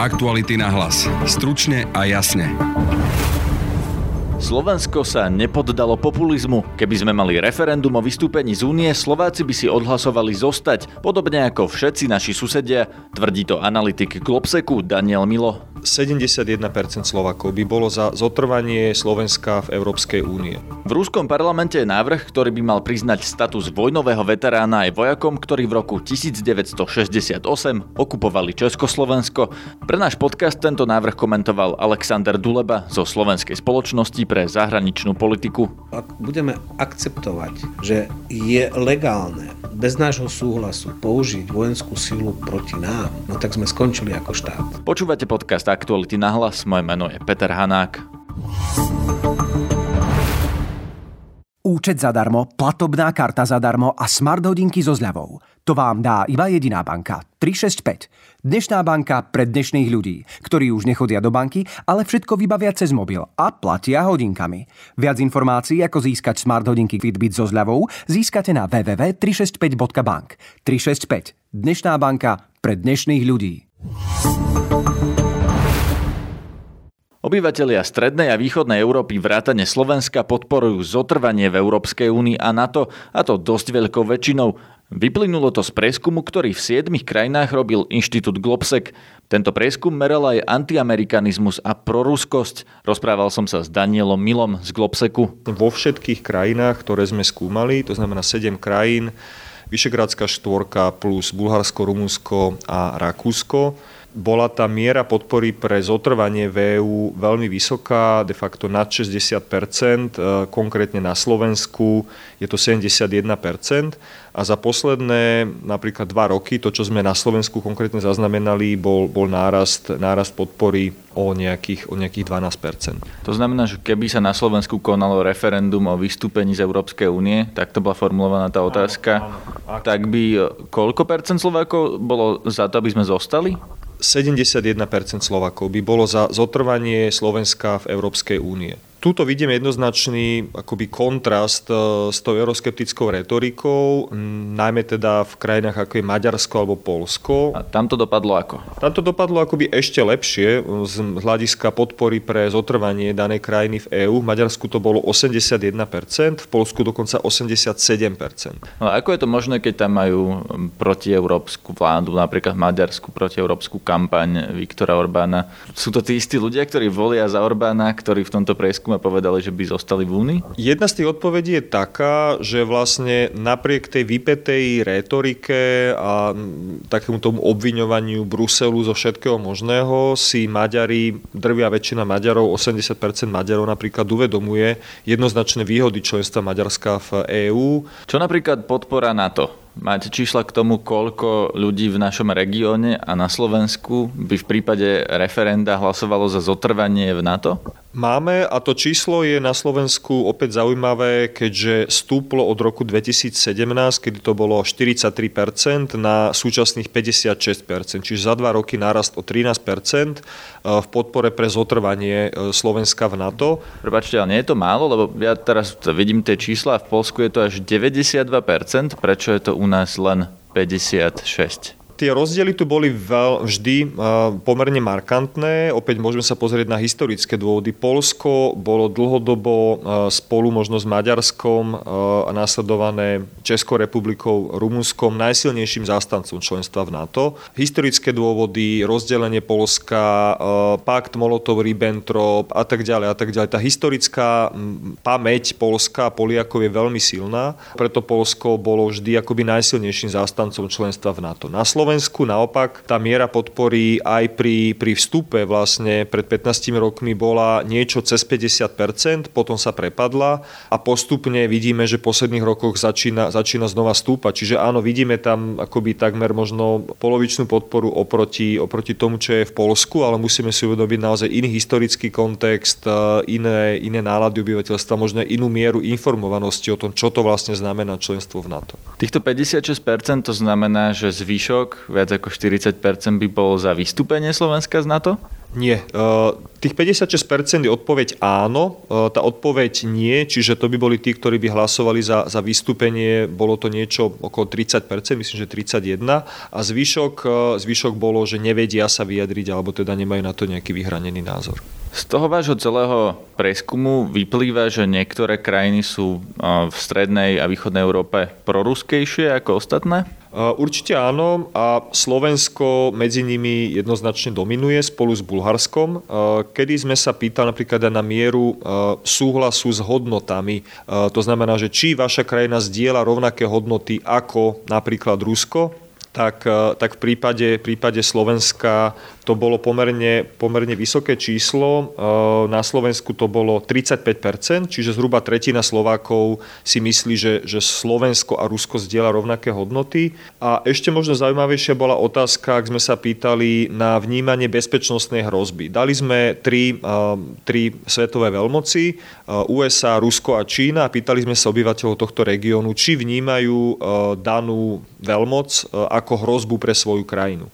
Aktuality na hlas. Stručne a jasne. Slovensko sa nepoddalo populizmu. Keby sme mali referendum o vystúpení z únie, Slováci by si odhlasovali zostať, podobne ako všetci naši susedia, tvrdí to analytik Globseku Daniel Milo. 71% Slovakov by bolo za zotrvanie Slovenska v Európskej únie. V rúskom parlamente je návrh, ktorý by mal priznať status vojnového veterána aj vojakom, ktorí v roku 1968 okupovali Československo. Pre náš podcast tento návrh komentoval Alexander Duleba zo Slovenskej spoločnosti pre zahraničnú politiku. Ak budeme akceptovať, že je legálne bez nášho súhlasu použiť vojenskú silu proti nám, no tak sme skončili ako štát. Počúvate podcast Aktuality na hlas, moje meno je Peter Hanák. Účet zadarmo, platobná karta zadarmo a smart hodinky so zľavou. To vám dá iba jediná banka. 365. Dnešná banka pre dnešných ľudí, ktorí už nechodia do banky, ale všetko vybavia cez mobil a platia hodinkami. Viac informácií, ako získať smart hodinky Fitbit so zľavou, získate na www.365.bank. 365. Dnešná banka pre dnešných ľudí. Obyvatelia strednej a východnej Európy vrátane Slovenska podporujú zotrvanie v Európskej únii a NATO, a to dosť veľkou väčšinou. Vyplynulo to z prieskumu, ktorý v siedmich krajinách robil Inštitút Globsek. Tento prieskum meral aj antiamerikanizmus a proruskosť. Rozprával som sa s Danielom Milom z Globseku. Vo všetkých krajinách, ktoré sme skúmali, to znamená 7 krajín, Vyšegradská štvorka plus Bulharsko, Rumunsko a Rakúsko, bola tá miera podpory pre zotrvanie v EU veľmi vysoká, de facto nad 60% konkrétne na Slovensku je to 71% a za posledné napríklad dva roky, to čo sme na Slovensku konkrétne zaznamenali, bol, bol nárast, nárast podpory o nejakých, o nejakých 12% To znamená, že keby sa na Slovensku konalo referendum o vystúpení z Európskej únie, tak to bola formulovaná tá otázka, áno, áno. tak by koľko percent Slovákov bolo za to, aby sme zostali? 71% Slovakov by bolo za zotrvanie Slovenska v Európskej únie. Tuto vidíme jednoznačný akoby kontrast e, s tou euroskeptickou retorikou, najmä teda v krajinách ako je Maďarsko alebo Polsko. A tam to dopadlo ako? Tam to dopadlo akoby ešte lepšie z hľadiska podpory pre zotrvanie danej krajiny v EÚ. V Maďarsku to bolo 81%, v Polsku dokonca 87%. No ako je to možné, keď tam majú protieurópsku vládu, napríklad v Maďarsku protieurópsku kampaň Viktora Orbána? Sú to tí istí ľudia, ktorí volia za Orbána, ktorí v tomto prieskume prieskume povedali, že by zostali v Únii? Jedna z tých odpovedí je taká, že vlastne napriek tej vypetej retorike a takému tomu obviňovaniu Bruselu zo všetkého možného si Maďari, drvia väčšina Maďarov, 80% Maďarov napríklad uvedomuje jednoznačné výhody členstva Maďarska v EÚ. Čo napríklad podpora NATO? Máte čísla k tomu, koľko ľudí v našom regióne a na Slovensku by v prípade referenda hlasovalo za zotrvanie v NATO? Máme a to číslo je na Slovensku opäť zaujímavé, keďže stúplo od roku 2017, kedy to bolo 43% na súčasných 56%, čiže za dva roky nárast o 13% eh, v podpore pre zotrvanie eh, Slovenska v NATO. Prepačte, ale nie je to málo, lebo ja teraz vidím tie čísla, v Polsku je to až 92%, prečo je to u nás len 56%? Tie rozdiely tu boli veľ, vždy pomerne markantné. Opäť môžeme sa pozrieť na historické dôvody. Polsko bolo dlhodobo spolu možno s Maďarskom a následované Českou republikou, Rumunskom najsilnejším zástancom členstva v NATO. Historické dôvody, rozdelenie Polska, pakt Molotov-Ribbentrop a tak ďalej a tak ďalej. Tá historická pamäť Polska a Poliakov je veľmi silná, preto Polsko bolo vždy akoby najsilnejším zástancom členstva v NATO. Na Slovensku Slovensku naopak tá miera podpory aj pri, pri vstupe vlastne pred 15 rokmi bola niečo cez 50%, potom sa prepadla a postupne vidíme, že v posledných rokoch začína, začína znova stúpať. Čiže áno, vidíme tam akoby takmer možno polovičnú podporu oproti, oproti tomu, čo je v Polsku, ale musíme si uvedomiť naozaj iný historický kontext, iné, iné nálady obyvateľstva, možno inú mieru informovanosti o tom, čo to vlastne znamená členstvo v NATO. Týchto 56% to znamená, že zvyšok viac ako 40% by bolo za vystúpenie Slovenska z NATO? Nie. Tých 56% je odpoveď áno, tá odpoveď nie, čiže to by boli tí, ktorí by hlasovali za, za vystúpenie, bolo to niečo okolo 30%, myslím, že 31%, a zvyšok, zvyšok bolo, že nevedia sa vyjadriť, alebo teda nemajú na to nejaký vyhranený názor. Z toho vášho celého preskumu vyplýva, že niektoré krajiny sú v strednej a východnej Európe proruskejšie ako ostatné? Určite áno a Slovensko medzi nimi jednoznačne dominuje spolu s Bulharskom. Kedy sme sa pýtali napríklad na mieru súhlasu s hodnotami, to znamená, že či vaša krajina zdieľa rovnaké hodnoty ako napríklad Rusko, tak, tak v prípade, v prípade Slovenska to bolo pomerne, pomerne vysoké číslo. E, na Slovensku to bolo 35%, čiže zhruba tretina Slovákov si myslí, že, že Slovensko a Rusko zdieľa rovnaké hodnoty. A ešte možno zaujímavejšia bola otázka, ak sme sa pýtali na vnímanie bezpečnostnej hrozby. Dali sme tri, e, tri svetové veľmoci, e, USA, Rusko a Čína a pýtali sme sa obyvateľov tohto regiónu, či vnímajú danú veľmoc ako hrozbu pre svoju krajinu.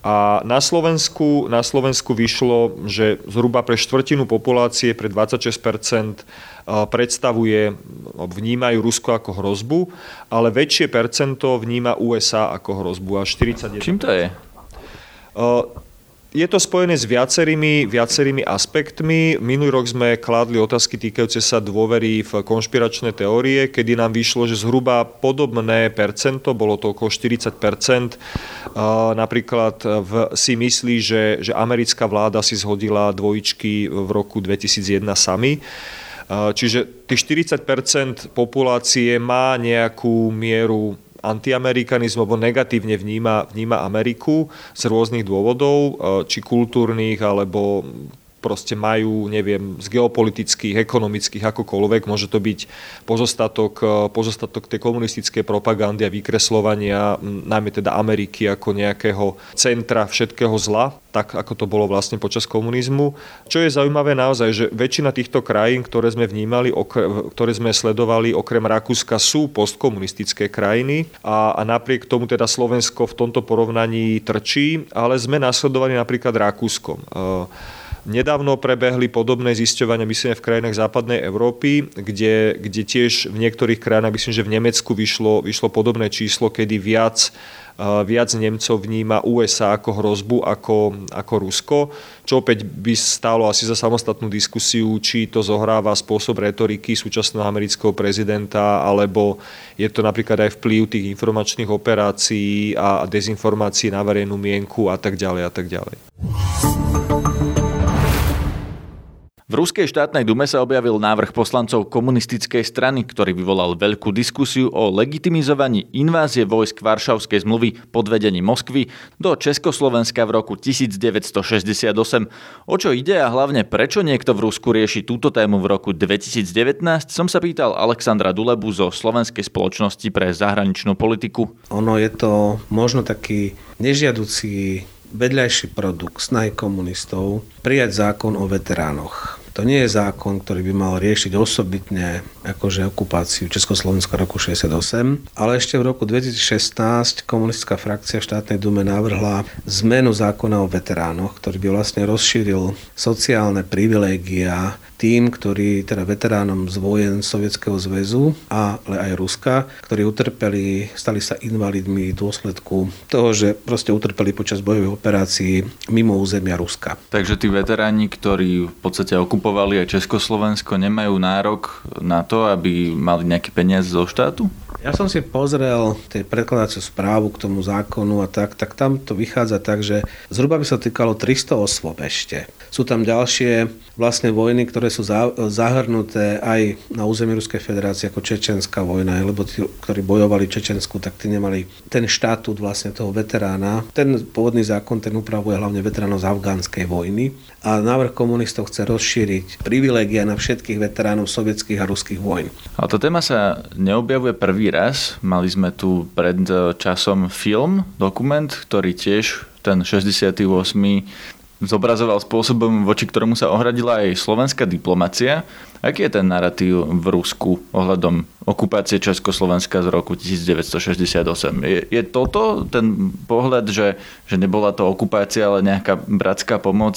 A na Slovensku, na Slovensku vyšlo, že zhruba pre štvrtinu populácie, pre 26% predstavuje, vnímajú Rusko ako hrozbu, ale väčšie percento vníma USA ako hrozbu, až 41. Čím to je? Je to spojené s viacerými, viacerými aspektmi. Minulý rok sme kládli otázky týkajúce sa dôvery v konšpiračné teórie, kedy nám vyšlo, že zhruba podobné percento, bolo to okolo 40 napríklad v, si myslí, že, že americká vláda si zhodila dvojičky v roku 2001 sami. Čiže tých 40% populácie má nejakú mieru antiamerikanizmu alebo negatívne vníma, vníma Ameriku z rôznych dôvodov, e, či kultúrnych, alebo proste majú, neviem, z geopolitických, ekonomických, akokoľvek. Môže to byť pozostatok, e, pozostatok tej komunistickej propagandy a vykreslovania, najmä teda Ameriky ako nejakého centra všetkého zla, tak ako to bolo vlastne počas komunizmu. Čo je zaujímavé naozaj, že väčšina týchto krajín, ktoré sme vnímali, ktoré sme sledovali, okrem Rakúska, sú postkomunistické krajiny a, a napriek tomu teda Slovensko v tomto porovnaní trčí, ale sme nasledovali napríklad Rakúskom. Nedávno prebehli podobné zisťovania, myslím, v krajinách západnej Európy, kde, kde tiež v niektorých krajinách, myslím, že v Nemecku vyšlo, vyšlo podobné číslo, kedy viac viac Nemcov vníma USA ako hrozbu ako, ako Rusko, čo opäť by stálo asi za samostatnú diskusiu, či to zohráva spôsob retoriky súčasného amerického prezidenta, alebo je to napríklad aj vplyv tých informačných operácií a dezinformácií na verejnú mienku a tak ďalej a tak ďalej. V Ruskej štátnej dume sa objavil návrh poslancov komunistickej strany, ktorý vyvolal veľkú diskusiu o legitimizovaní invázie vojsk Varšavskej zmluvy pod vedením Moskvy do Československa v roku 1968. O čo ide a hlavne prečo niekto v Rusku rieši túto tému v roku 2019, som sa pýtal Alexandra Dulebu zo Slovenskej spoločnosti pre zahraničnú politiku. Ono je to možno taký nežiaducí vedľajší produkt snahy komunistov prijať zákon o veteránoch. To nie je zákon, ktorý by mal riešiť osobitne akože okupáciu Československa roku 68, ale ešte v roku 2016 komunistická frakcia v štátnej dume navrhla zmenu zákona o veteránoch, ktorý by vlastne rozšíril sociálne privilégia tým, ktorí, teda veteránom z vojen Sovietskeho zväzu, ale aj Ruska, ktorí utrpeli, stali sa invalidmi v dôsledku toho, že proste utrpeli počas bojových operácií mimo územia Ruska. Takže tí veteráni, ktorí v podstate okupovali aj Československo, nemajú nárok na to, aby mali nejaké peniaze zo štátu? Ja som si pozrel tie predkladaciu správu k tomu zákonu a tak, tak tam to vychádza tak, že zhruba by sa týkalo 300 osôb ešte. Sú tam ďalšie vlastne vojny, ktoré sú zahrnuté aj na území Ruskej federácie ako Čečenská vojna, lebo tí, ktorí bojovali v Čečensku, tak tí nemali ten štatút vlastne toho veterána. Ten pôvodný zákon, ten upravuje hlavne veteránov z afgánskej vojny a návrh komunistov chce rozšíriť privilégia na všetkých veteránov sovietských a ruských vojn. A tá téma sa neobjavuje prvý raz. Mali sme tu pred časom film, dokument, ktorý tiež ten 68 zobrazoval spôsobom, voči ktorému sa ohradila aj slovenská diplomacia. Aký je ten narratív v Rusku ohľadom okupácie Československa z roku 1968? Je, je toto ten pohľad, že, že nebola to okupácia, ale nejaká bratská pomoc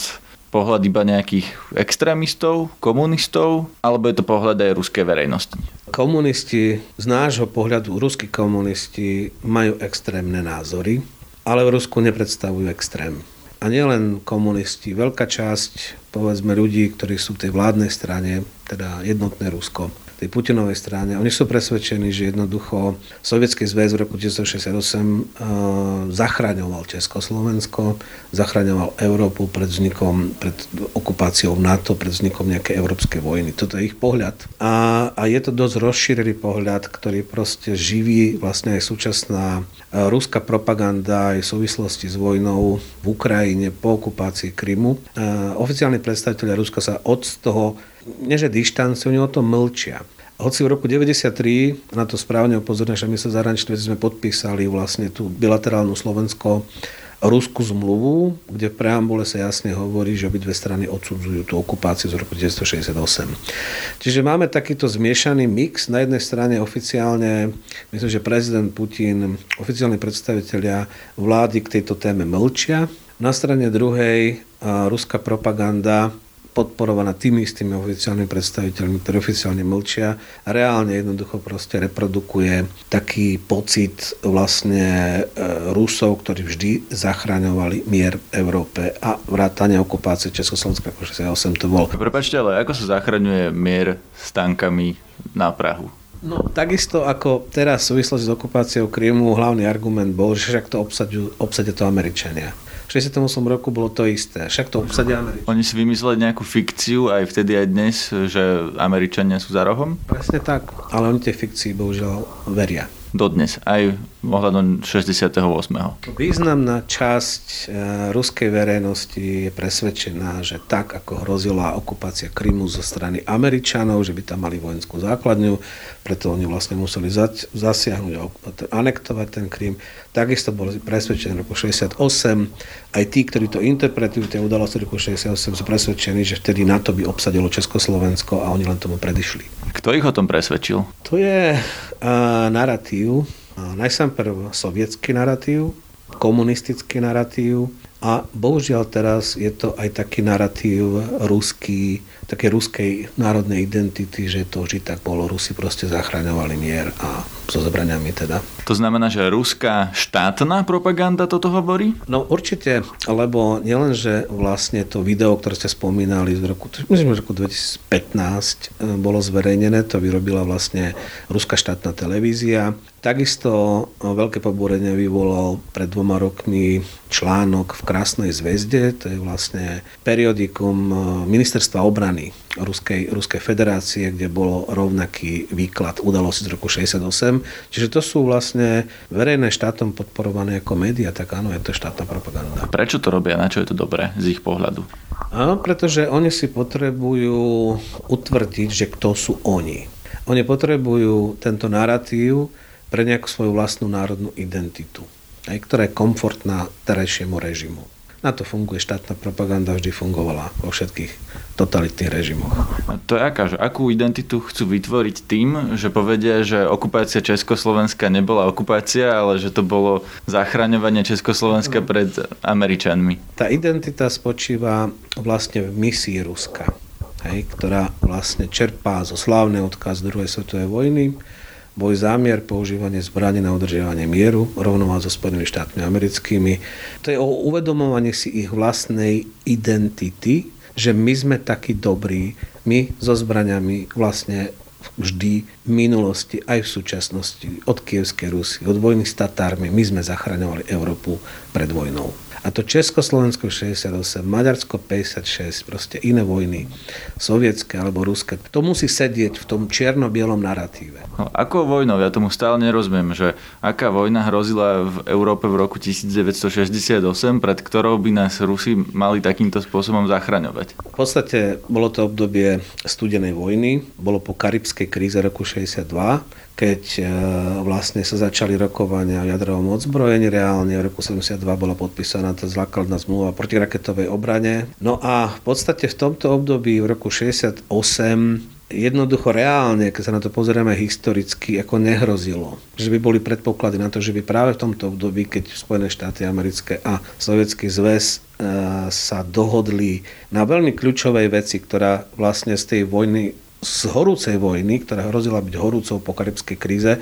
pohľad iba nejakých extrémistov, komunistov, alebo je to pohľad aj ruskej verejnosti? Komunisti, z nášho pohľadu, ruskí komunisti majú extrémne názory, ale v Rusku nepredstavujú extrém. A nielen komunisti, veľká časť, povedzme, ľudí, ktorí sú v tej vládnej strane, teda jednotné Rusko, tej Putinovej strane. Oni sú presvedčení, že jednoducho Sovietský zväz v roku 1968 uh, zachraňoval Československo, zachraňoval Európu pred vznikom, pred okupáciou NATO, pred vznikom nejakej európskej vojny. Toto je ich pohľad. A, a je to dosť rozšírený pohľad, ktorý proste živí vlastne aj súčasná uh, ruská propaganda aj v súvislosti s vojnou v Ukrajine po okupácii Krymu. Uh, oficiálni predstaviteľia Ruska sa od toho nie že dištancujú, oni o tom mlčia. Hoci v roku 1993, na to správne upozorňujem, že my sa zahraničné veci sme podpísali vlastne tú bilaterálnu Slovensko Rusku zmluvu, kde v preambule sa jasne hovorí, že obidve strany odsudzujú tú okupáciu z roku 1968. Čiže máme takýto zmiešaný mix. Na jednej strane oficiálne, myslím, že prezident Putin, oficiálni predstavitelia vlády k tejto téme mlčia. Na strane druhej ruská propaganda podporovaná tými istými oficiálnymi predstaviteľmi, ktorí oficiálne mlčia a reálne jednoducho proste reprodukuje taký pocit vlastne e, Rusov, ktorí vždy zachraňovali mier v Európe a vrátanie okupácie Československa ako 68 to bol. Prepačte, ale ako sa zachraňuje mier s tankami na Prahu? No, takisto ako teraz v súvislosti s okupáciou Krymu hlavný argument bol, že však to obsadia to Američania. 68 roku bolo to isté. Však to obsadia Američania. Oni si vymysleli nejakú fikciu aj vtedy aj dnes, že Američania sú za rohom? Presne tak, ale oni tie fikcii bohužiaľ veria dodnes, aj ohľadom 68. Významná časť e, ruskej verejnosti je presvedčená, že tak, ako hrozila okupácia Krymu zo strany Američanov, že by tam mali vojenskú základňu, preto oni vlastne museli zasiahnuť a anektovať ten Krym. Takisto boli presvedčení v roku 68. Aj tí, ktorí to interpretujú, tie udalosti roku 68, sú presvedčení, že vtedy NATO by obsadilo Československo a oni len tomu predišli. Kto ich o tom presvedčil? To je uh, narratív, uh, najsám prv sovietský narratív, komunistický narratív, a bohužiaľ teraz je to aj taký narratív ruský, také ruskej národnej identity, že to vždy tak bolo. Rusi proste zachraňovali mier a so zbraniami teda. To znamená, že ruská štátna propaganda toto hovorí? No určite, lebo nielen, že vlastne to video, ktoré ste spomínali z roku, myslím, roku 2015 e, bolo zverejnené, to vyrobila vlastne ruská štátna televízia Takisto veľké pobúrenie vyvolal pred dvoma rokmi článok v Krásnej zväzde, to je vlastne periodikum e, Ministerstva obrany Ruskej, Ruskej federácie, kde bol rovnaký výklad udalosti z roku 68. Čiže to sú vlastne verejné štátom podporované ako médiá, tak áno, je to štátna propaganda. Prečo to robia? Na čo je to dobré z ich pohľadu? Áno, pretože oni si potrebujú utvrdiť, že kto sú oni. Oni potrebujú tento narratív pre nejakú svoju vlastnú národnú identitu, aj, ktorá je komfortná terajšiemu režimu. Na to funguje štátna propaganda, vždy fungovala vo všetkých totalitných režimoch. A to je aká, že akú identitu chcú vytvoriť tým, že povedia, že okupácia Československa nebola okupácia, ale že to bolo zachraňovanie Československa pred Američanmi? Tá identita spočíva vlastne v misii Ruska, hej, ktorá vlastne čerpá zo slávneho odkaz druhej svetovej vojny, boj zámier, používanie zbraní na udržiavanie mieru, rovnováha so Spojenými štátmi americkými. To je o uvedomovaní si ich vlastnej identity, že my sme takí dobrí, my so zbraniami vlastne vždy v minulosti, aj v súčasnosti, od Kievskej Rusy, od vojny s Tatármi, my sme zachraňovali Európu pred vojnou. A to Československo 68, Maďarsko 56, proste iné vojny, sovietské alebo ruské, to musí sedieť v tom čierno-bielom narratíve. No, ako vojnou? Ja tomu stále nerozumiem, že aká vojna hrozila v Európe v roku 1968, pred ktorou by nás Rusi mali takýmto spôsobom zachraňovať? V podstate bolo to obdobie studenej vojny, bolo po karibskej kríze roku 62, keď e, vlastne sa začali rokovania o jadrovom odzbrojení. Reálne v roku 72 bola podpísaná tá základná zmluva proti raketovej obrane. No a v podstate v tomto období v roku 68 jednoducho reálne, keď sa na to pozrieme historicky, ako nehrozilo, že by boli predpoklady na to, že by práve v tomto období, keď Spojené štáty americké a Sovietský zväz e, sa dohodli na veľmi kľúčovej veci, ktorá vlastne z tej vojny z horúcej vojny, ktorá hrozila byť horúcou po karibskej kríze, e,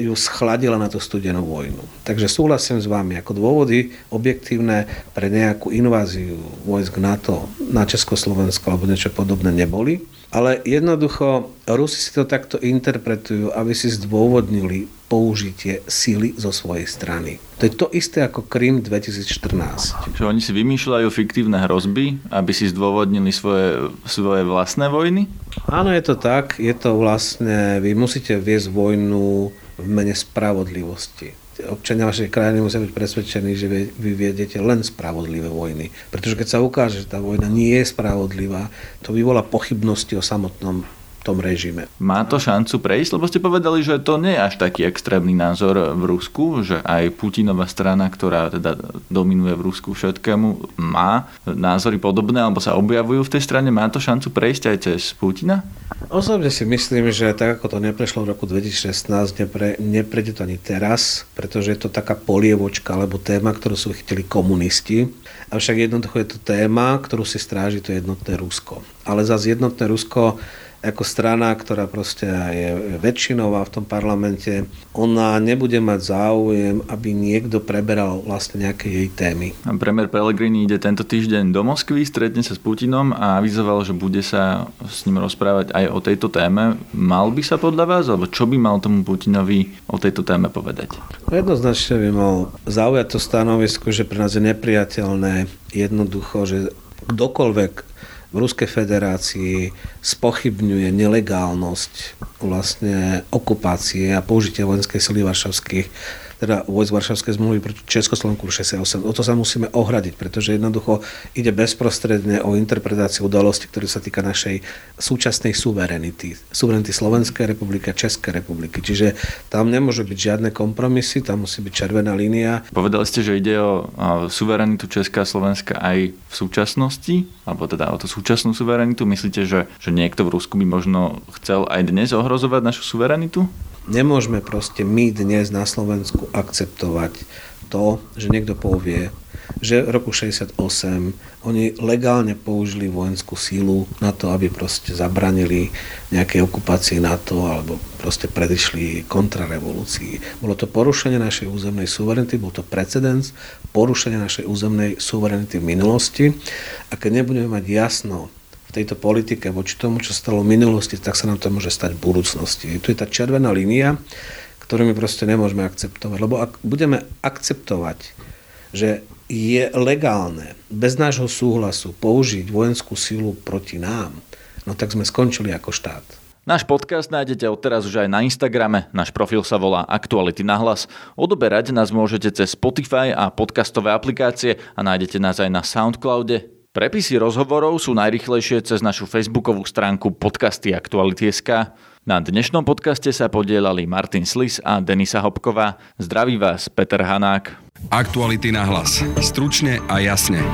ju schladila na tú studenú vojnu. Takže súhlasím s vami, ako dôvody objektívne pre nejakú inváziu vojsk NATO na Československo alebo niečo podobné neboli. Ale jednoducho Rusi si to takto interpretujú, aby si zdôvodnili použitie síly zo svojej strany. To je to isté ako Krym 2014. Čiže oni si vymýšľajú fiktívne hrozby, aby si zdôvodnili svoje, svoje vlastné vojny? Áno, je to tak. Je to vlastne, vy musíte viesť vojnu v mene spravodlivosti občania vašej krajiny musia byť presvedčení, že vy viedete len spravodlivé vojny. Pretože keď sa ukáže, že tá vojna nie je spravodlivá, to vyvolá pochybnosti o samotnom tom režime. Má to šancu prejsť? Lebo ste povedali, že to nie je až taký extrémny názor v Rusku, že aj Putinová strana, ktorá teda dominuje v Rusku všetkému, má názory podobné alebo sa objavujú v tej strane. Má to šancu prejsť aj cez Putina? Osobne si myslím, že tak ako to neprešlo v roku 2016, nepre, neprejde to ani teraz, pretože je to taká polievočka alebo téma, ktorú sú chytili komunisti. Avšak jednoducho je to téma, ktorú si stráži to jednotné Rusko. Ale zase jednotné Rusko ako strana, ktorá proste je väčšinová v tom parlamente, ona nebude mať záujem, aby niekto preberal vlastne nejaké jej témy. A premiér Pellegrini ide tento týždeň do Moskvy, stretne sa s Putinom a avizoval, že bude sa s ním rozprávať aj o tejto téme. Mal by sa podľa vás, alebo čo by mal tomu Putinovi o tejto téme povedať? Jednoznačne by mal zaujať to stanovisko, že pre nás je nepriateľné jednoducho, že kdokoľvek v Ruskej federácii spochybňuje nelegálnosť vlastne okupácie a použitia vojenskej sily varšavských teda vojsk Varšavskej zmluvy proti Československu 68. O to sa musíme ohradiť, pretože jednoducho ide bezprostredne o interpretáciu udalosti, ktoré sa týka našej súčasnej suverenity. Suverenity Slovenskej republiky a Českej republiky. Čiže tam nemôžu byť žiadne kompromisy, tam musí byť červená línia. Povedali ste, že ide o suverenitu Česká a Slovenska aj v súčasnosti, alebo teda o tú súčasnú suverenitu. Myslíte, že, že niekto v Rusku by možno chcel aj dnes ohrozovať našu suverenitu? Nemôžeme proste my dnes na Slovensku akceptovať to, že niekto povie, že v roku 68 oni legálne použili vojenskú sílu na to, aby proste zabranili nejakej okupácii NATO alebo proste predišli kontrarevolúcii. Bolo to porušenie našej územnej suverenity, bol to precedens porušenia našej územnej suverenity v minulosti a keď nebudeme mať jasno v tejto politike voči tomu, čo stalo v minulosti, tak sa nám to môže stať v budúcnosti. Tu je tá červená línia, ktorú my proste nemôžeme akceptovať. Lebo ak budeme akceptovať, že je legálne bez nášho súhlasu použiť vojenskú silu proti nám, no tak sme skončili ako štát. Náš podcast nájdete odteraz už aj na Instagrame. Náš profil sa volá Aktuality na hlas. Odoberať nás môžete cez Spotify a podcastové aplikácie a nájdete nás aj na Soundcloude, Prepisy rozhovorov sú najrychlejšie cez našu facebookovú stránku podcasty Aktuality.sk. Na dnešnom podcaste sa podielali Martin Slis a Denisa Hopková. Zdraví vás Peter Hanák. Aktuality na hlas. Stručne a jasne.